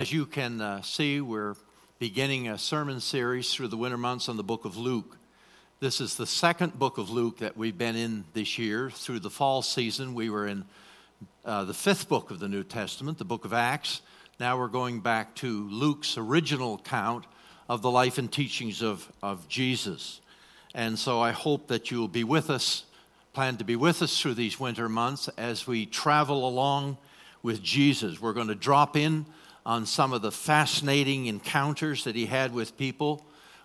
As you can uh, see, we're beginning a sermon series through the winter months on the book of Luke. This is the second book of Luke that we've been in this year. Through the fall season, we were in uh, the fifth book of the New Testament, the book of Acts. Now we're going back to Luke's original account of the life and teachings of, of Jesus. And so I hope that you'll be with us, plan to be with us through these winter months as we travel along with Jesus. We're going to drop in on some of the fascinating encounters that he had with people.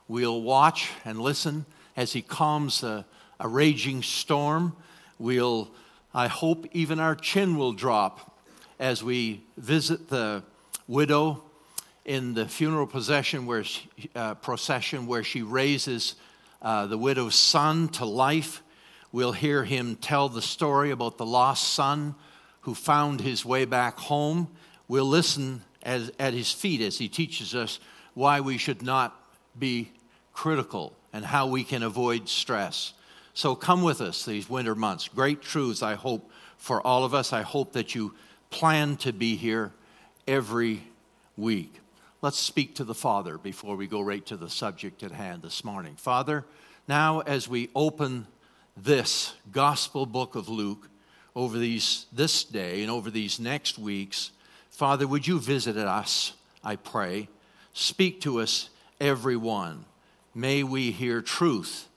We'll watch and listen as he calms a, a raging storm. We'll, I hope, even our chin will drop as we visit the widow in the funeral procession where she, uh, procession where she raises uh, the widow's son to life. We'll hear him tell the story about the lost son who found his way back home. We'll listen as, at his feet as he teaches us why we should not be critical and how we can avoid stress. So come with us these winter months. Great truths, I hope, for all of us. I hope that you plan to be here every week. Let's speak to the Father before we go right to the subject at hand this morning. Father, now as we open this gospel book of Luke over these this day and over these next weeks, Father, would you visit us, I pray? Speak to us, everyone. May we hear truth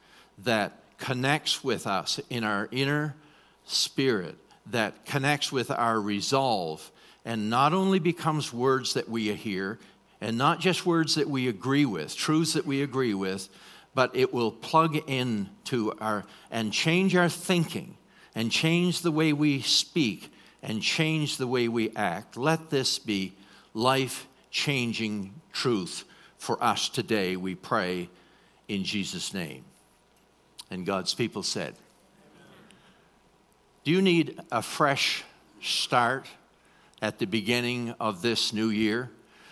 that connects with us in our inner spirit, that connects with our resolve, and not only becomes words that we hear, and not just words that we agree with, truths that we agree with, but it will plug in to our and change our thinking and change the way we speak and change the way we act. Let this be life changing truth for us today, we pray in Jesus' name. And God's people said, Do you need a fresh start at the beginning of this new year?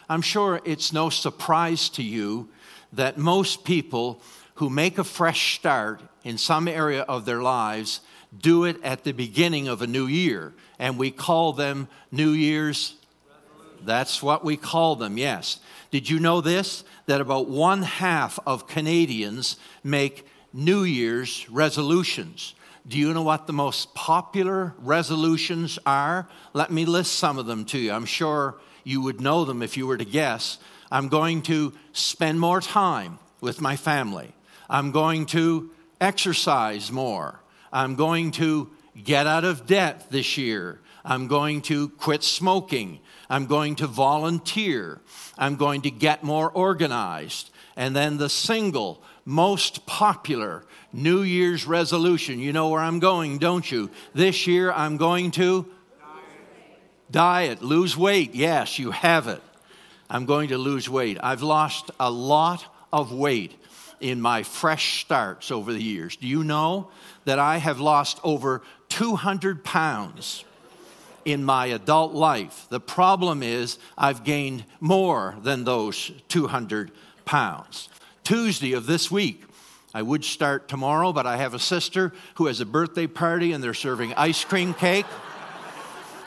I'm sure it's no surprise to you that most people who make a fresh start in some area of their lives do it at the beginning of a new year, and we call them New Year's. That's what we call them, yes. Did you know this? That about one half of Canadians make New Year's resolutions. Do you know what the most popular resolutions are? Let me list some of them to you. I'm sure you would know them if you were to guess. I'm going to spend more time with my family. I'm going to exercise more. I'm going to get out of debt this year. I'm going to quit smoking. I'm going to volunteer. I'm going to get more organized. And then the single most popular New Year's resolution. You know where I'm going, don't you? This year I'm going to diet, lose weight. Yes, you have it. I'm going to lose weight. I've lost a lot of weight in my fresh starts over the years. Do you know that I have lost over 200 pounds in my adult life? The problem is I've gained more than those 200 pounds. Tuesday of this week, I would start tomorrow, but I have a sister who has a birthday party and they're serving ice cream cake.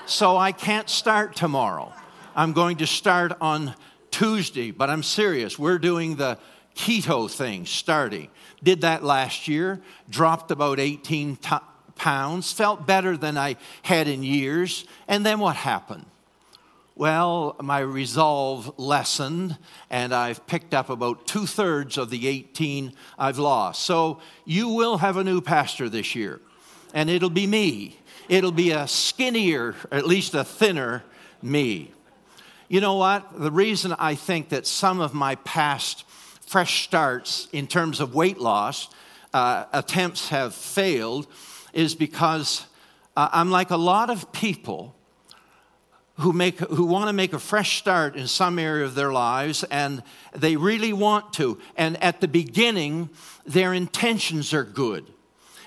So I can't start tomorrow. I'm going to start on Tuesday, but I'm serious. We're doing the keto thing starting. Did that last year, dropped about 18 t- pounds, felt better than I had in years. And then what happened? Well, my resolve lessened, and I've picked up about two thirds of the 18 I've lost. So you will have a new pastor this year, and it'll be me. It'll be a skinnier, at least a thinner me. You know what? The reason I think that some of my past fresh starts in terms of weight loss uh, attempts have failed is because uh, I'm like a lot of people who make who want to make a fresh start in some area of their lives and they really want to. And at the beginning their intentions are good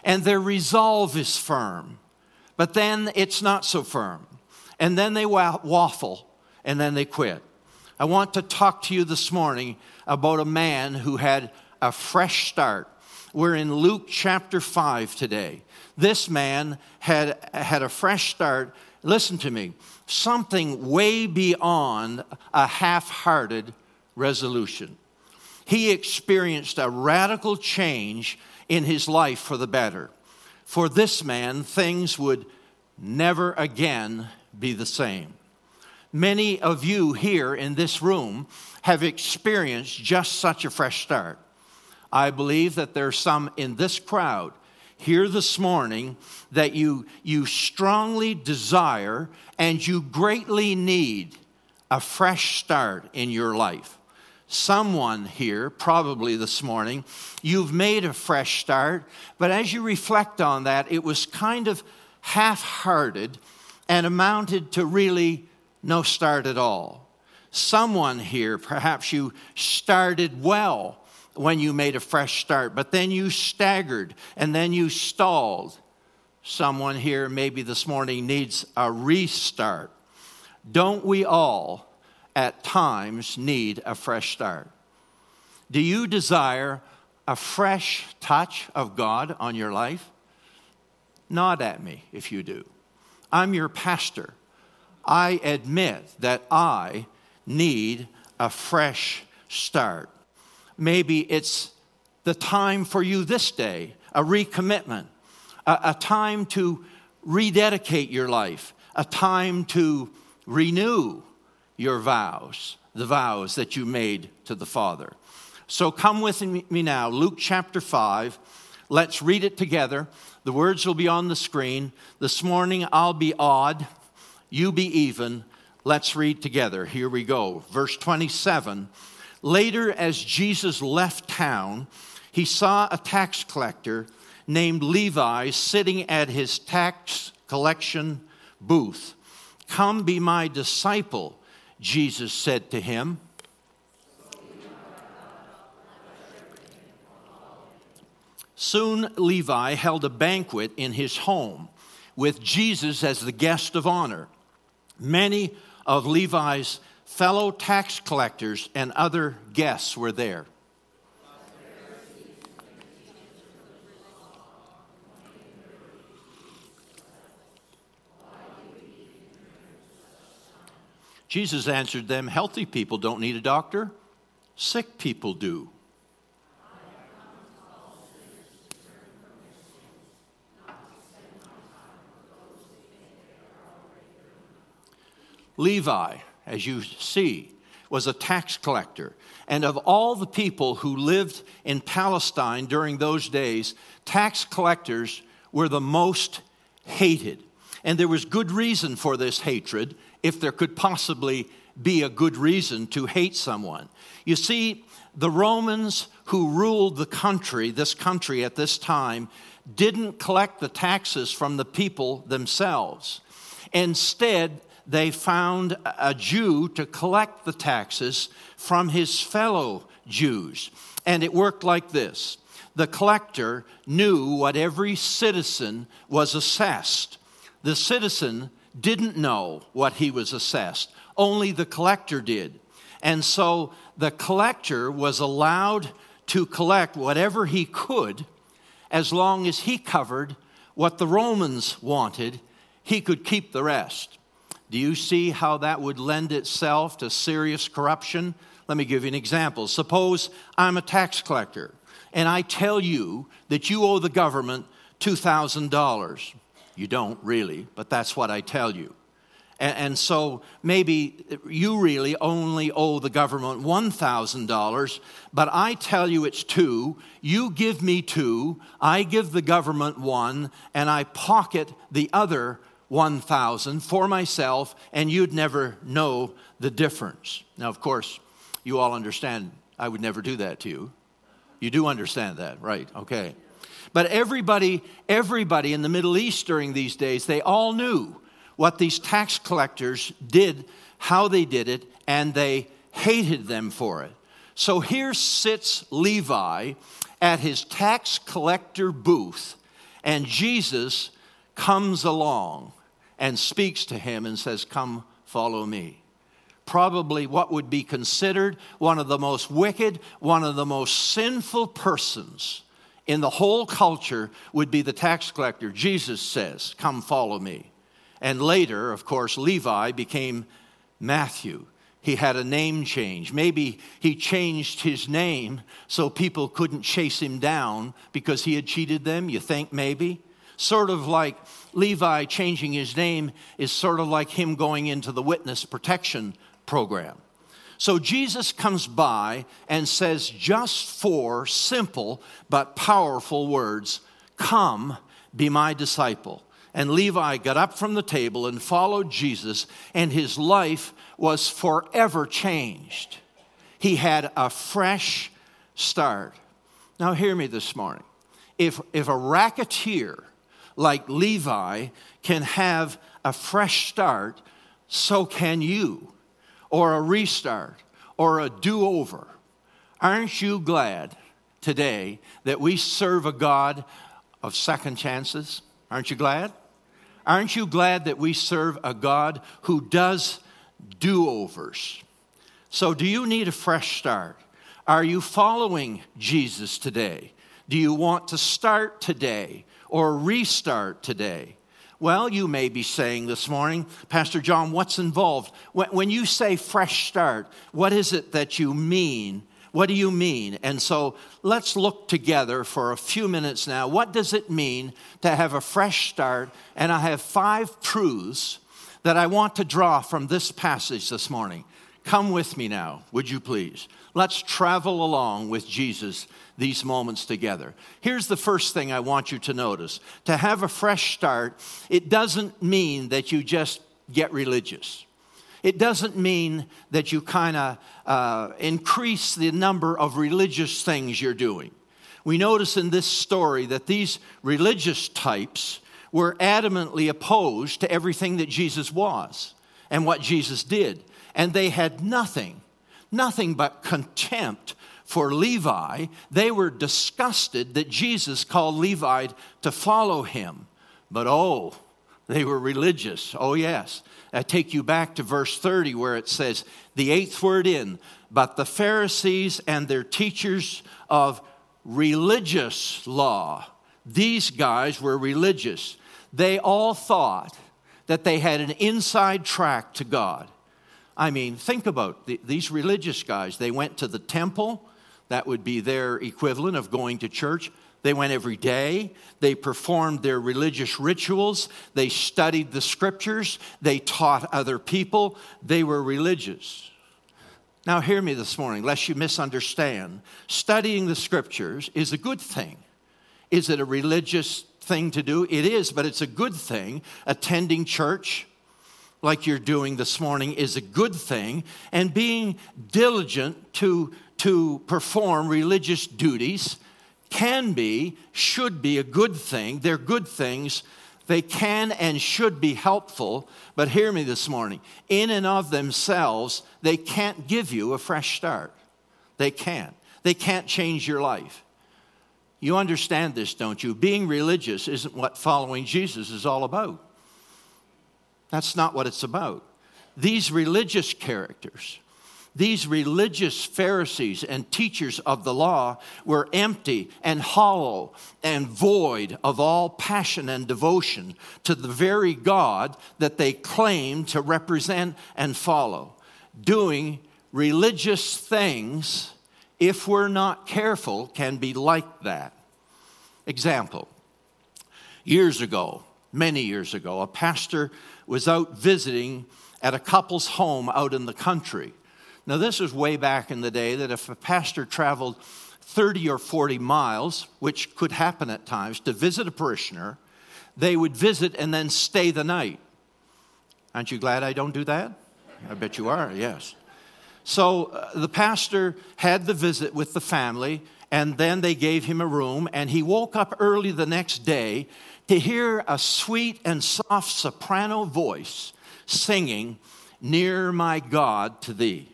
and their resolve is firm. But then it's not so firm. And then they waffle and then they quit i want to talk to you this morning about a man who had a fresh start. We're in Luke chapter 5 today. This man had, had a fresh start listen to me, something way beyond a half hearted resolution. He experienced a radical change in his life for the better. For this man, things would never again be the same. Many of you here in this room have experienced just such a fresh start. I believe that there's some in this crowd here this morning that you, you strongly desire and you greatly need a fresh start in your life. Someone here, probably this morning, you've made a fresh start, but as you reflect on that, it was kind of half hearted and amounted to really no start at all. Someone here, perhaps you started well when you made a fresh start, but then you staggered and then you stalled. Someone here, maybe this morning, needs a restart. Don't we all, at times, need a fresh start? Do you desire a fresh touch of God on your life? Nod at me if you do. I'm your pastor. I admit that I need a fresh start. Maybe it's the time for you this day, a recommitment, a, a time to rededicate your life, a time to renew your vows, the vows that you made to the Father. So come with me now, Luke chapter 5. Let's read it together. The words will be on the screen. This morning I'll be odd, you be even. Let's read together. Here we go. Verse 27 Later, as Jesus left town, he saw a tax collector named Levi sitting at his tax collection booth. Come be my disciple, Jesus said to him. Soon Levi held a banquet in his home with Jesus as the guest of honor. Many of Levi's fellow tax collectors and other guests were there. Jesus answered them Healthy people don't need a doctor, sick people do. Levi, as you see, was a tax collector. And of all the people who lived in Palestine during those days, tax collectors were the most hated. And there was good reason for this hatred, if there could possibly be a good reason to hate someone. You see, the Romans who ruled the country, this country at this time, didn't collect the taxes from the people themselves. Instead, they found a Jew to collect the taxes from his fellow Jews. And it worked like this the collector knew what every citizen was assessed. The citizen didn't know what he was assessed, only the collector did. And so the collector was allowed to collect whatever he could as long as he covered what the Romans wanted, he could keep the rest. Do you see how that would lend itself to serious corruption? Let me give you an example. Suppose I'm a tax collector and I tell you that you owe the government $2,000. You don't really, but that's what I tell you. And, so maybe you really only owe the government $1,000, but I tell you it's two. You give me two, I give the government one, and I pocket the other 1,000 for myself, and you'd never know the difference. Now, of course, you all understand I would never do that to you. You do understand that, right? Okay. But everybody, everybody in the Middle East during these days, they all knew what these tax collectors did, how they did it, and they hated them for it. So here sits Levi at his tax collector booth, and Jesus comes along and speaks to him and says, Come, follow me. Probably what would be considered one of the most wicked, one of the most sinful persons in the whole culture would be the tax collector. Jesus says, Come, follow me. And later, of course, Levi became Matthew. He had a name change. Maybe he changed his name so people couldn't chase him down because he had cheated them. You think maybe? Sort of like Levi changing his name is sort of like him going into the witness protection program. So Jesus comes by and says just four simple but powerful words Come, be my disciple. And Levi got up from the table and followed Jesus, and his life was forever changed. He had a fresh start. Now, hear me this morning. If, if a racketeer like Levi can have a fresh start, so can you, or a restart, or a do over. Aren't you glad today that we serve a God of second chances? Aren't you glad? Aren't you glad that we serve a God who does do overs? So, do you need a fresh start? Are you following Jesus today? Do you want to start today or restart today? Well, you may be saying this morning, Pastor John, what's involved? When you say fresh start, what is it that you mean what do you mean? And so let's look together for a few minutes now. What does it mean to have a fresh start? And I have five truths that I want to draw from this passage this morning. Come with me now, would you please? Let's travel along with Jesus these moments together. Here's the first thing I want you to notice to have a fresh start, it doesn't mean that you just get religious. It doesn't mean that you kind of uh, increase the number of religious things you're doing. We notice in this story that these religious types were adamantly opposed to everything that Jesus was and what Jesus did. And they had nothing, nothing but contempt for Levi. They were disgusted that Jesus called Levi to follow him. But oh, they were religious. Oh, yes. I take you back to verse 30 where it says, the eighth word in, but the Pharisees and their teachers of religious law, these guys were religious. They all thought that they had an inside track to God. I mean, think about the, these religious guys. They went to the temple, that would be their equivalent of going to church. They went every day. They performed their religious rituals. They studied the scriptures. They taught other people. They were religious. Now, hear me this morning, lest you misunderstand. Studying the scriptures is a good thing. Is it a religious thing to do? It is, but it's a good thing. Attending church, like you're doing this morning, is a good thing. And being diligent to, to perform religious duties can be, should be a good thing. They're good things. They can and should be helpful, but hear me this morning. In and of themselves, they can't give you a fresh start. They can't. They can't change your life. You understand this, don't you? Being religious isn't what following Jesus is all about. That's not what it's about. These religious characters, these religious Pharisees and teachers of the law were empty and hollow and void of all passion and devotion to the very God that they claimed to represent and follow. Doing religious things, if we're not careful, can be like that. Example years ago, many years ago, a pastor was out visiting at a couple's home out in the country. Now, this was way back in the day that if a pastor traveled 30 or 40 miles, which could happen at times, to visit a parishioner, they would visit and then stay the night. Aren't you glad I don't do that? I bet you are, yes. So uh, the pastor had the visit with the family, and then they gave him a room, and he woke up early the next day to hear a sweet and soft soprano voice singing, Near my God to thee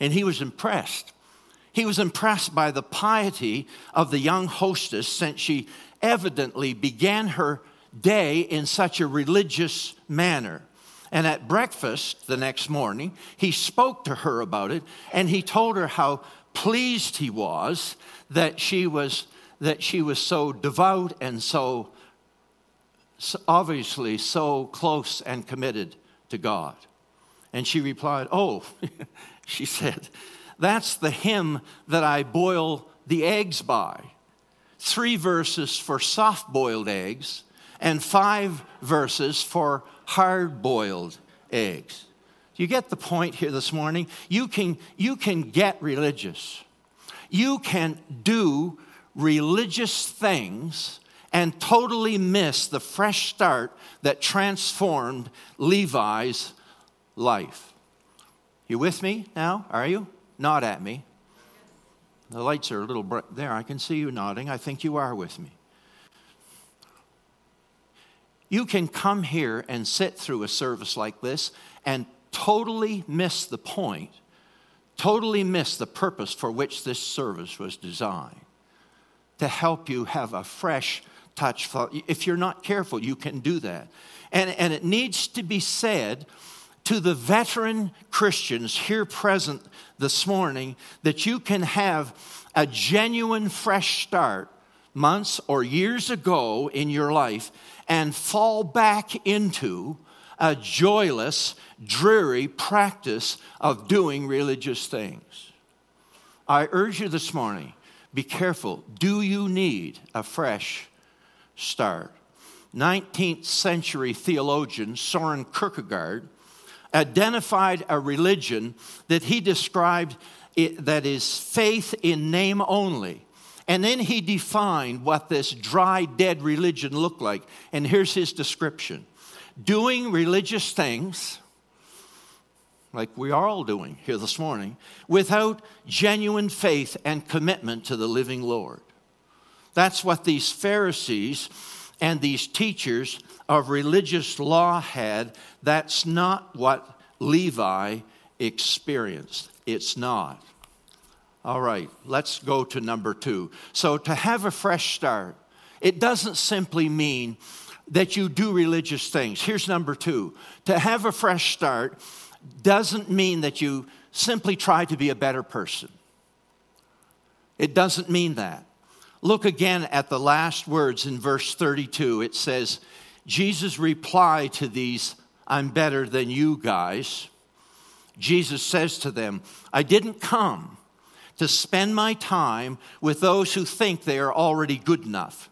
and he was impressed. He was impressed by the piety of the young hostess since she evidently began her day in such a religious manner. And at breakfast the next morning, he spoke to her about it and he told her how pleased he was that she was that she was so devout and so obviously so close and committed to God? And she replied, Oh, she said, that's the hymn that I boil the eggs by. Three verses for soft boiled eggs, and five verses for hard boiled eggs. You get the point here this morning? You can, you can get religious, you can do religious things and totally miss the fresh start that transformed Levi's life. You with me now? Are you? Nod at me. The lights are a little bright. There, I can see you nodding. I think you are with me. You can come here and sit through a service like this and totally miss the point, totally miss the purpose for which this service was designed to help you have a fresh touch. If you're not careful, you can do that. And, and it needs to be said to the veteran Christians here present this morning that you can have a genuine fresh start months or years ago in your life and fall back into a joyless, dreary practice of doing religious things. I urge you this morning be careful. Do you need a fresh start? 19th century theologian Soren Kierkegaard identified a religion that he described that is faith in name only. And then he defined what this dry, dead religion looked like. And here's his description doing religious things, like we are all doing here this morning, without genuine faith and commitment to the living Lord. That's what these Pharisees and these teachers of religious law had. That's not what Levi experienced. It's not. All right, let's go to number two. So, to have a fresh start, it doesn't simply mean that you do religious things. Here's number two to have a fresh start doesn't mean that you simply try to be a better person. It doesn't mean that. Look again at the last words in verse 32. It says, Jesus replied to these, I'm better than you guys. Jesus says to them, I didn't come to spend my time with those who think they are already good enough.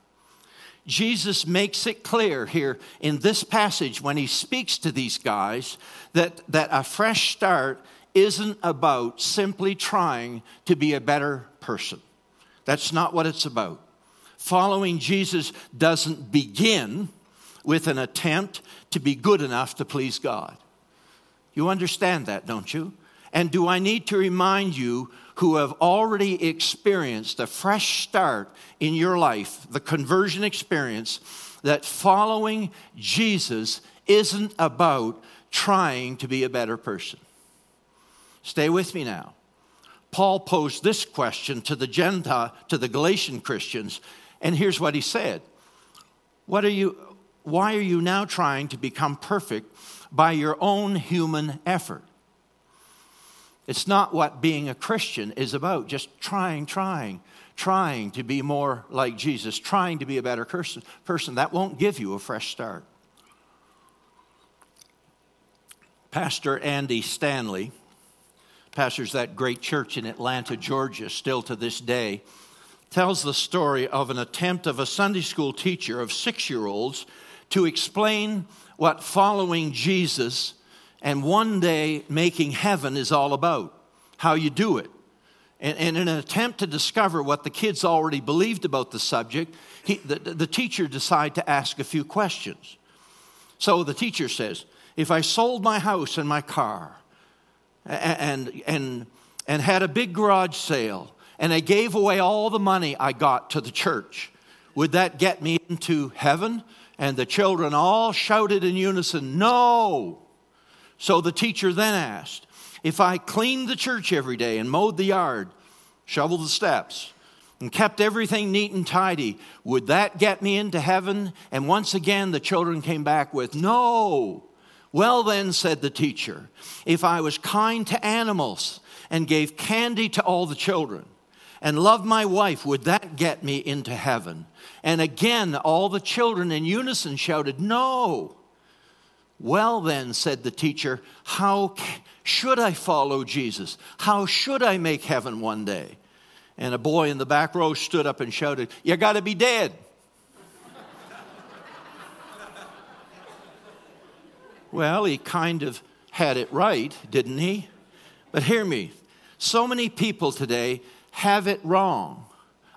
Jesus makes it clear here in this passage when he speaks to these guys that, that a fresh start isn't about simply trying to be a better person. That's not what it's about. Following Jesus doesn't begin with an attempt to be good enough to please God. You understand that, don't you? And do I need to remind you who have already experienced a fresh start in your life, the conversion experience, that following Jesus isn't about trying to be a better person. Stay with me now. Paul posed this question to the Gentile, to the Galatian Christians, and here's what he said. What are you, why are you now trying to become perfect by your own human effort? It's not what being a Christian is about, just trying, trying, trying to be more like Jesus, trying to be a better person. person. That won't give you a fresh start. Pastor Andy Stanley pastors that great church in Atlanta, Georgia, still to this day, tells the story of an attempt of a Sunday school teacher of six year olds to explain what following Jesus and one day making heaven is all about, how you do it. And, in an attempt to discover what the kids already believed about the subject, he, the, the teacher decided to ask a few questions. So the teacher says, If I sold my house and my car and, and, and had a big garage sale and I gave away all the money I got to the church, would that get me into heaven? And the children all shouted in unison, No. So the teacher then asked, If I cleaned the church every day and mowed the yard, shoveled the steps, and kept everything neat and tidy, would that get me into heaven? And once again, the children came back with, No. Well, then, said the teacher, if I was kind to animals and gave candy to all the children, and loved my wife, would that get me into heaven? And again, all the children in unison shouted, No. Well, then, said the teacher, how should I follow Jesus? How should I make heaven one day? And a boy in the back row stood up and shouted, You got to be dead. Well, he kind of had it right, didn't he? But hear me so many people today have it wrong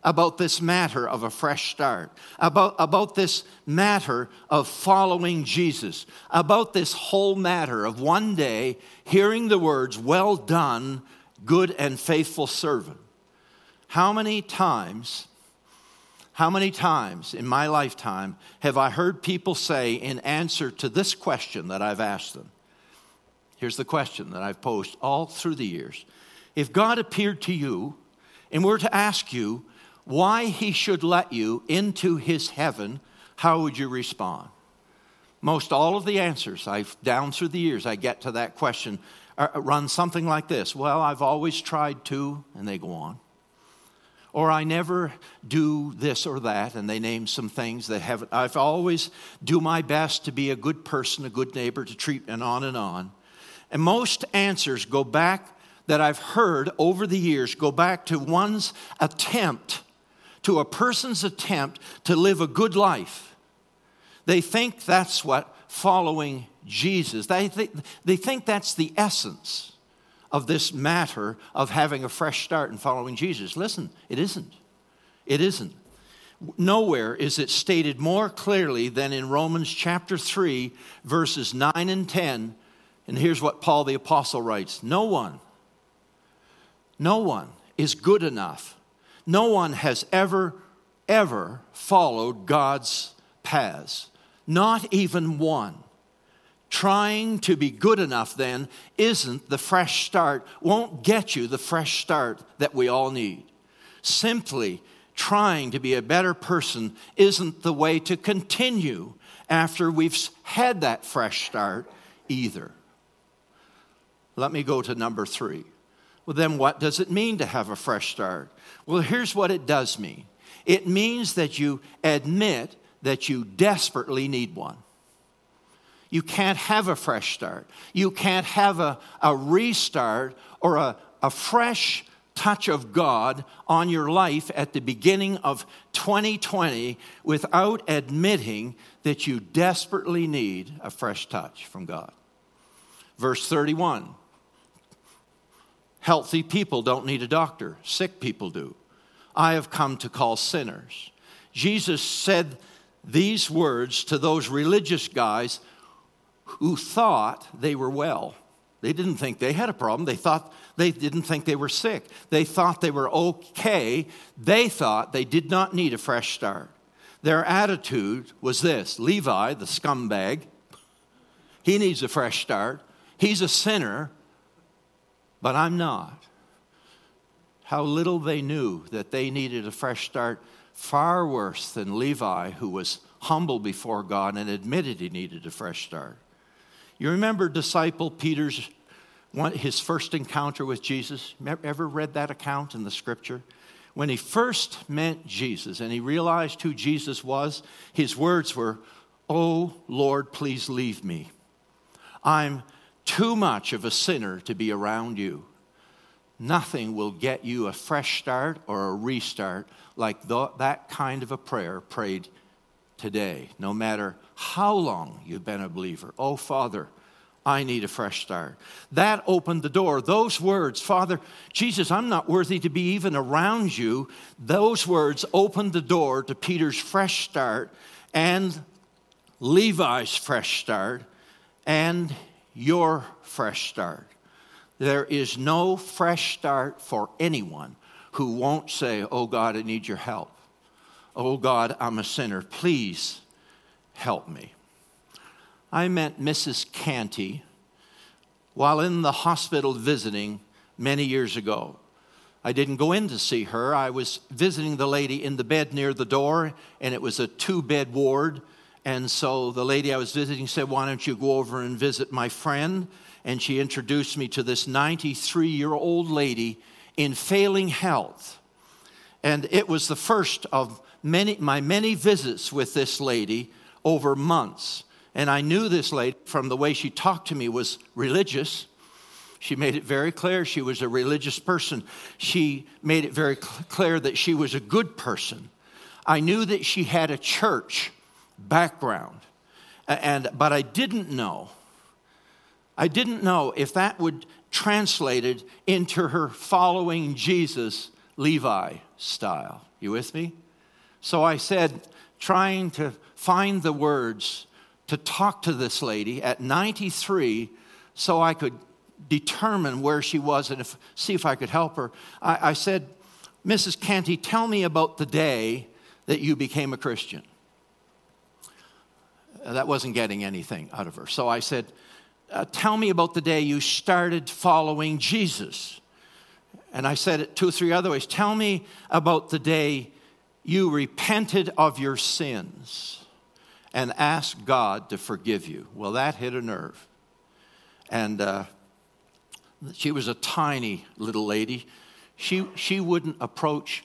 about this matter of a fresh start, about, about this matter of following Jesus, about this whole matter of one day hearing the words, Well done, good and faithful servant. How many times, how many times in my lifetime have I heard people say in answer to this question that I've asked them? Here's the question that I've posed all through the years. If God appeared to you and were to ask you, why he should let you into his heaven, how would you respond? Most all of the answers I've down through the years, I get to that question uh, run something like this Well, I've always tried to, and they go on. Or I never do this or that, and they name some things that have I've always do my best to be a good person, a good neighbor, to treat, and on and on. And most answers go back that I've heard over the years go back to one's attempt to a person's attempt to live a good life. They think that's what following Jesus, they, th- they think that's the essence of this matter of having a fresh start and following Jesus. Listen, it isn't. It isn't. Nowhere is it stated more clearly than in Romans chapter 3, verses 9 and 10. And here's what Paul the Apostle writes No one, no one is good enough no one has ever, ever followed God's paths, not even one. Trying to be good enough then isn't the fresh start, won't get you the fresh start that we all need. Simply trying to be a better person isn't the way to continue after we've had that fresh start either. Let me go to number three. Well, then what does it mean to have a fresh start? Well, here's what it does mean it means that you admit that you desperately need one. You can't have a fresh start. You can't have a, a restart or a, a fresh touch of God on your life at the beginning of 2020 without admitting that you desperately need a fresh touch from God. Verse 31 Healthy people don't need a doctor, sick people do. I have come to call sinners. Jesus said these words to those religious guys who thought they were well. They didn't think they had a problem. They thought they didn't think they were sick. They thought they were okay. They thought they did not need a fresh start. Their attitude was this Levi, the scumbag, he needs a fresh start. He's a sinner, but I'm not. How little they knew that they needed a fresh start, far worse than Levi, who was humble before God and admitted he needed a fresh start. You remember disciple Peter's his first encounter with Jesus? Ever read that account in the scripture? When he first met Jesus and he realized who Jesus was, his words were, Oh Lord, please leave me. I'm too much of a sinner to be around you. Nothing will get you a fresh start or a restart like that kind of a prayer prayed today, no matter how long you've been a believer. Oh, Father, I need a fresh start. That opened the door. Those words, Father, Jesus, I'm not worthy to be even around you. Those words opened the door to Peter's fresh start and Levi's fresh start and your fresh start. There is no fresh start for anyone who won't say, Oh God, I need your help. Oh God, I'm a sinner. Please help me. I met Mrs. Canty while in the hospital visiting many years ago. I didn't go in to see her. I was visiting the lady in the bed near the door, and it was a two bed ward. And so the lady I was visiting said, Why don't you go over and visit my friend? And she introduced me to this 93 year old lady in failing health. And it was the first of many, my many visits with this lady over months. And I knew this lady from the way she talked to me was religious. She made it very clear she was a religious person. She made it very cl- clear that she was a good person. I knew that she had a church background, and, but I didn't know. I didn't know if that would translated into her following Jesus Levi style. You with me? So I said, trying to find the words to talk to this lady at 93 so I could determine where she was and if, see if I could help her. I, I said, Mrs. Canty, tell me about the day that you became a Christian. That wasn't getting anything out of her. So I said, uh, Tell me about the day you started following Jesus. And I said it two or three other ways. Tell me about the day you repented of your sins and asked God to forgive you. Well, that hit a nerve. And uh, she was a tiny little lady. She, she wouldn't approach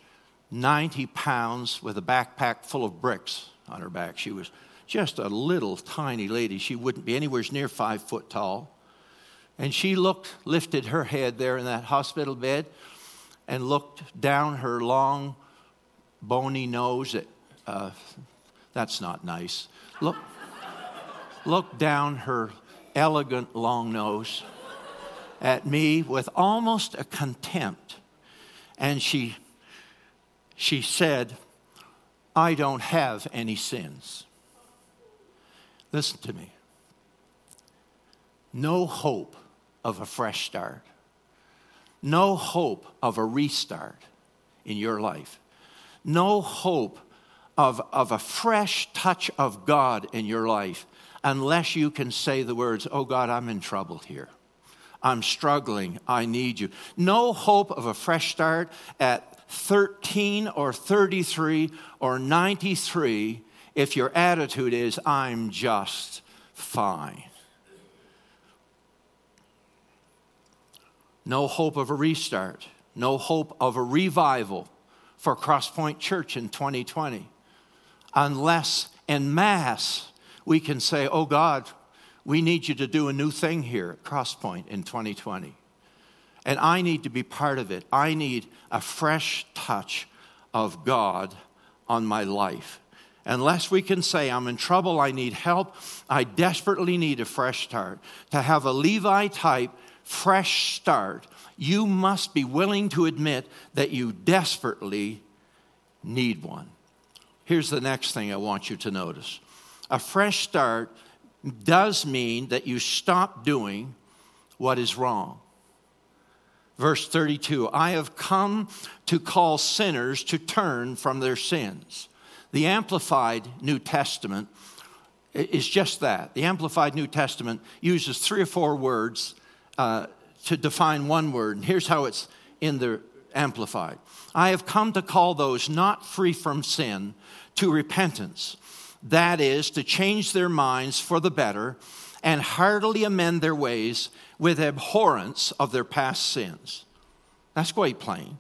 90 pounds with a backpack full of bricks on her back. She was just a little tiny lady. She wouldn't be anywhere near five foot tall. And she looked, lifted her head there in that hospital bed and looked down her long, bony nose. At, uh, that's not nice. Look, looked down her elegant long nose at me with almost a contempt. And she, she said, I don't have any sins. Listen to me. No hope of a fresh start, no hope of a restart in your life, no hope of, of a fresh touch of God in your life unless you can say the words, Oh God, I'm in trouble here. I'm struggling. I need you. No hope of a fresh start at 13 or 33 or 93 if your attitude is, I'm just fine. No hope of a restart, no hope of a revival for Crosspoint Church in 2020, unless in mass we can say, Oh God, we need you to do a new thing here at Crosspoint in 2020. And I need to be part of it. I need a fresh touch of God on my life. Unless we can say, I'm in trouble, I need help, I desperately need a fresh start. To have a Levi type fresh start, you must be willing to admit that you desperately need one. Here's the next thing I want you to notice a fresh start does mean that you stop doing what is wrong. Verse 32 I have come to call sinners to turn from their sins the Amplified New Testament is just that. The Amplified New Testament uses three or four words uh, to define one word. And here's how it's in the Amplified I have come to call those not free from sin to repentance. That is, to change their minds for the better and heartily amend their ways with abhorrence of their past sins. That's quite plain.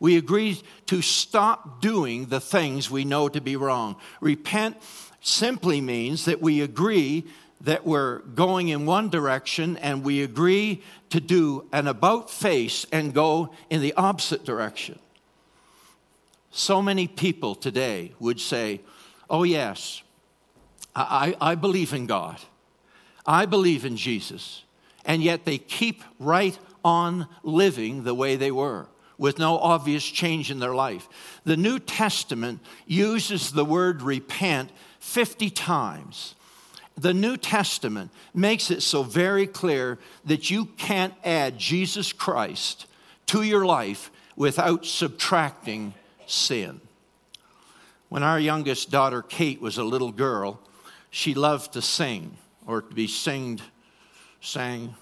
We agree to stop doing the things we know to be wrong. Repent simply means that we agree that we're going in one direction and we agree to do an about face and go in the opposite direction. So many people today would say, Oh, yes, I, I believe in God, I believe in Jesus, and yet they keep right on living the way they were with no obvious change in their life. The New Testament uses the word repent 50 times. The New Testament makes it so very clear that you can't add Jesus Christ to your life without subtracting sin. When our youngest daughter, Kate, was a little girl, she loved to sing or to be singed, sang,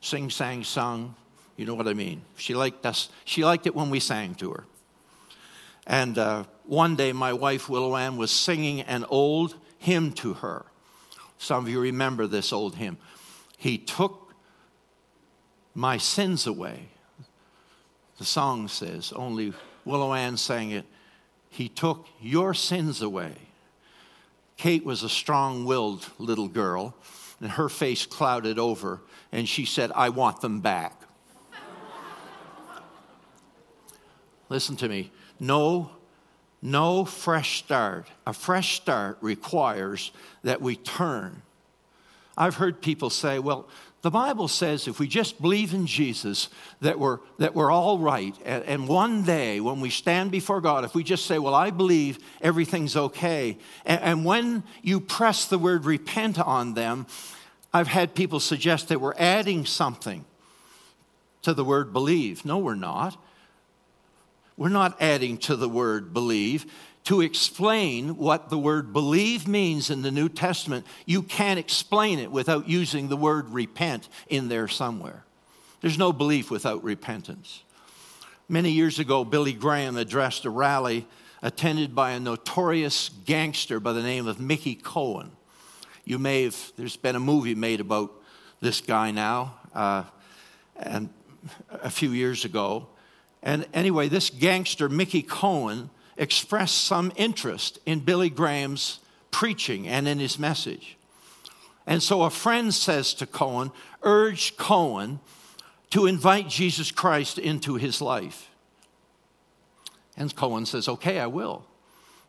sing, sang, sung. You know what I mean? She liked us. She liked it when we sang to her. And uh, one day, my wife Willow Ann was singing an old hymn to her. Some of you remember this old hymn. He took my sins away. The song says, "Only Willow Ann sang it. He took your sins away. Kate was a strong willed little girl, and her face clouded over, and she said, I want them back. Listen to me. No, no fresh start. A fresh start requires that we turn. I've heard people say, well, the Bible says if we just believe in Jesus, that we're, that we're all right. And, and, one day, when we stand before God, if we just say, Well, I believe everything's okay, and, and when you press the word repent on them, I've had people suggest that we're adding something to the word believe. No, we're not. We're not adding to the word believe to explain what the word believe means in the New Testament, you can't explain it without using the word repent in there somewhere. There's no belief without repentance. Many years ago, Billy Graham addressed a rally attended by a notorious gangster by the name of Mickey Cohen. You may have, there's been a movie made about this guy now, uh, and a few years ago. And anyway, this gangster, Mickey Cohen, expressed some interest in Billy Graham's preaching and in his message. And so a friend says to Cohen, urge Cohen to invite Jesus Christ into his life. And Cohen says, okay, I will.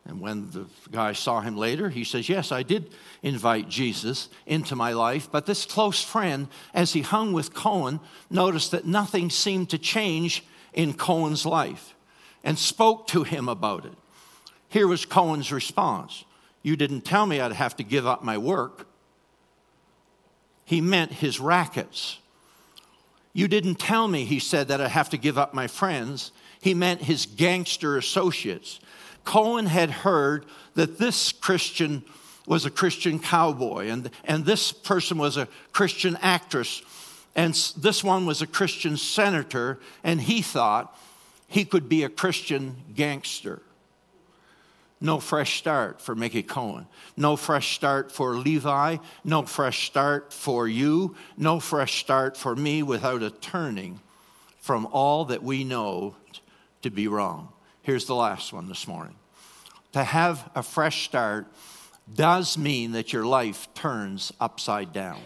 And when the guy saw him later, he says, Yes, I did invite Jesus into my life. But this close friend, as he hung with Cohen, noticed that nothing seemed to change in Cohen's life and spoke to him about it. Here was Cohen's response You didn't tell me I'd have to give up my work. He meant his rackets. You didn't tell me, he said, that I'd have to give up my friends. He meant his gangster associates. Cohen had heard that this Christian was a Christian cowboy, and, and this person was a Christian actress, and this one was a Christian senator, and he thought, he could be a Christian gangster. No fresh start for Mickey Cohen. No fresh start for Levi. No fresh start for you. No fresh start for me without a turning from all that we know to be wrong. Here's the last one this morning. To have a fresh start does mean that your life turns upside down.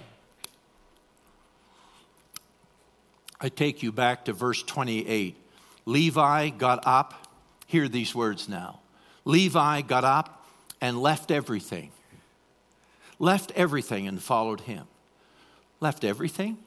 I take you back to verse 28 Levi got up. Hear these words now. Levi got up and left everything. Left everything and followed him. Left everything?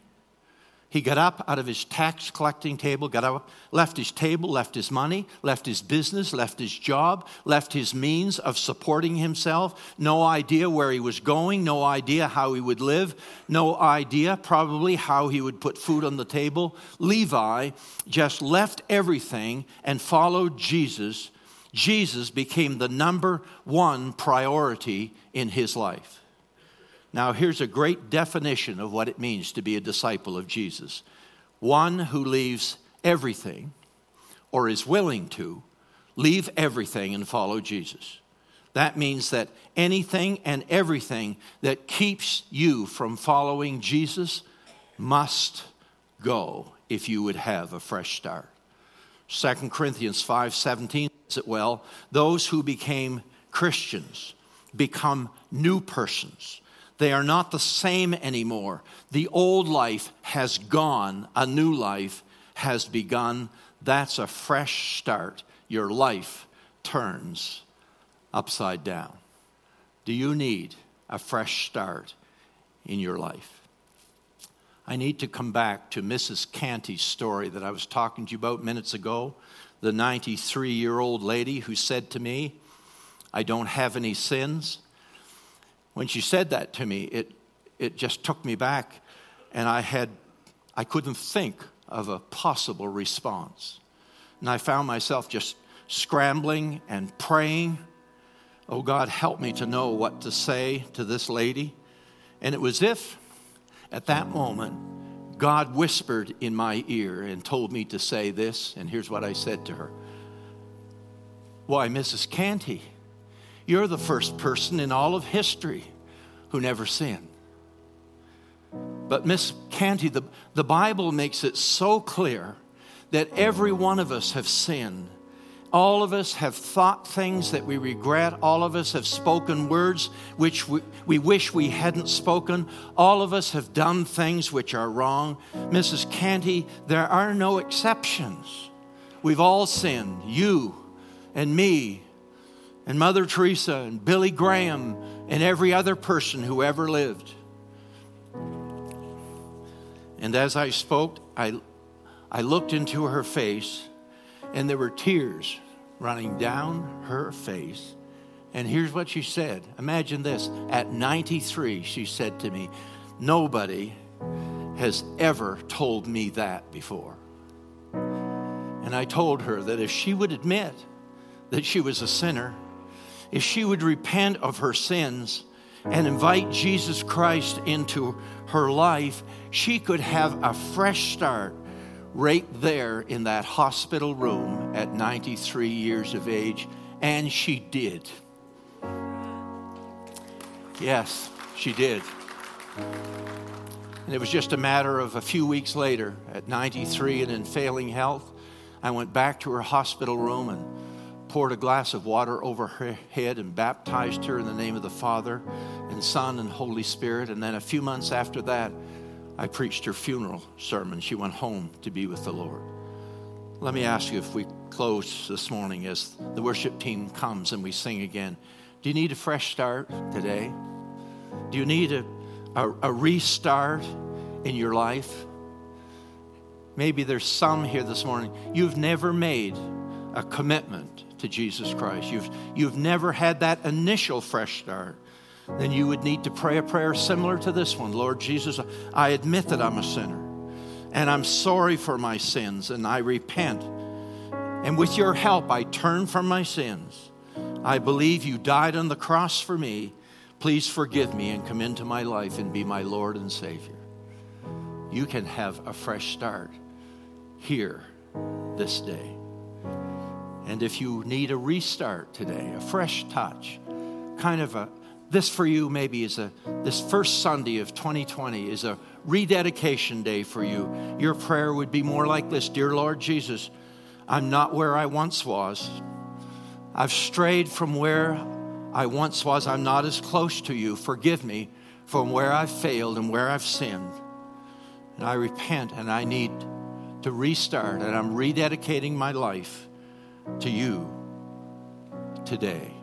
He got up out of his tax collecting table, got up, left his table, left his money, left his business, left his job, left his means of supporting himself. No idea where he was going, no idea how he would live, no idea probably how he would put food on the table. Levi just left everything and followed Jesus. Jesus became the number one priority in his life. Now, here's a great definition of what it means to be a disciple of Jesus one who leaves everything or is willing to leave everything and follow Jesus. That means that anything and everything that keeps you from following Jesus must go if you would have a fresh start. 2 Corinthians 5:17 says it well, those who became Christians become new persons. They are not the same anymore. The old life has gone, a new life has begun. That's a fresh start. Your life turns upside down. Do you need a fresh start in your life? I need to come back to Mrs. Canty's story that I was talking to you about minutes ago. The 93 year old lady who said to me, I don't have any sins. When she said that to me, it, it just took me back, and I had, I couldn't think of a possible response. And I found myself just scrambling and praying. Oh God, help me to know what to say to this lady. And it was if at that moment God whispered in my ear and told me to say this. And here's what I said to her Why, Mrs. Canty, you're the first person in all of history who never sinned. But, Miss Canty, the, the Bible makes it so clear that every one of us have sinned All of us have thought things that we regret. All of us have spoken words which we, we, wish we hadn't spoken. All of us have done things which are wrong. Mrs. Canty, there are no exceptions. We've all sinned. You and me and Mother Teresa and Billy Graham and every other person who ever lived. And as I spoke, I, I looked into her face, and there were tears running down her face. And here's what she said Imagine this at 93, she said to me, Nobody has ever told me that before. And I told her that if she would admit that she was a sinner, if she would repent of her sins and invite Jesus Christ into her life, she could have a fresh start right there in that hospital room at 93 years of age. And she did. Yes, she did. And it was just a matter of a few weeks later, at 93 and in failing health, I went back to her hospital room and poured a glass of water over her head and baptized her in the name of the Father and Son and Holy Spirit. And then a few months after that, I preached her funeral sermon. She went home to be with the Lord. Let me ask you if we close this morning as the worship team comes and we sing again. Do you need a fresh start today? Do you need a, a, a restart in your life? Maybe there's some here this morning. You've never made a commitment to Jesus Christ, you've, you've never had that initial fresh start, then you would need to pray a prayer similar to this one Lord Jesus, I admit that I'm a sinner, and I'm sorry for my sins, and I repent. And with your help, I turn from my sins. I believe you died on the cross for me. Please forgive me and come into my life and be my Lord and Savior. You can have a fresh start here this day. And if you need a restart today, a fresh touch, kind of a this for you maybe is a this first Sunday of 2020 is a rededication day for you. Your prayer would be more like this, dear Lord Jesus, I'm not where I once was. I've strayed from where I once was. I'm not as close to you. Forgive me from where I've failed and where I've sinned. And I repent and I need to restart and I'm rededicating my life to you today.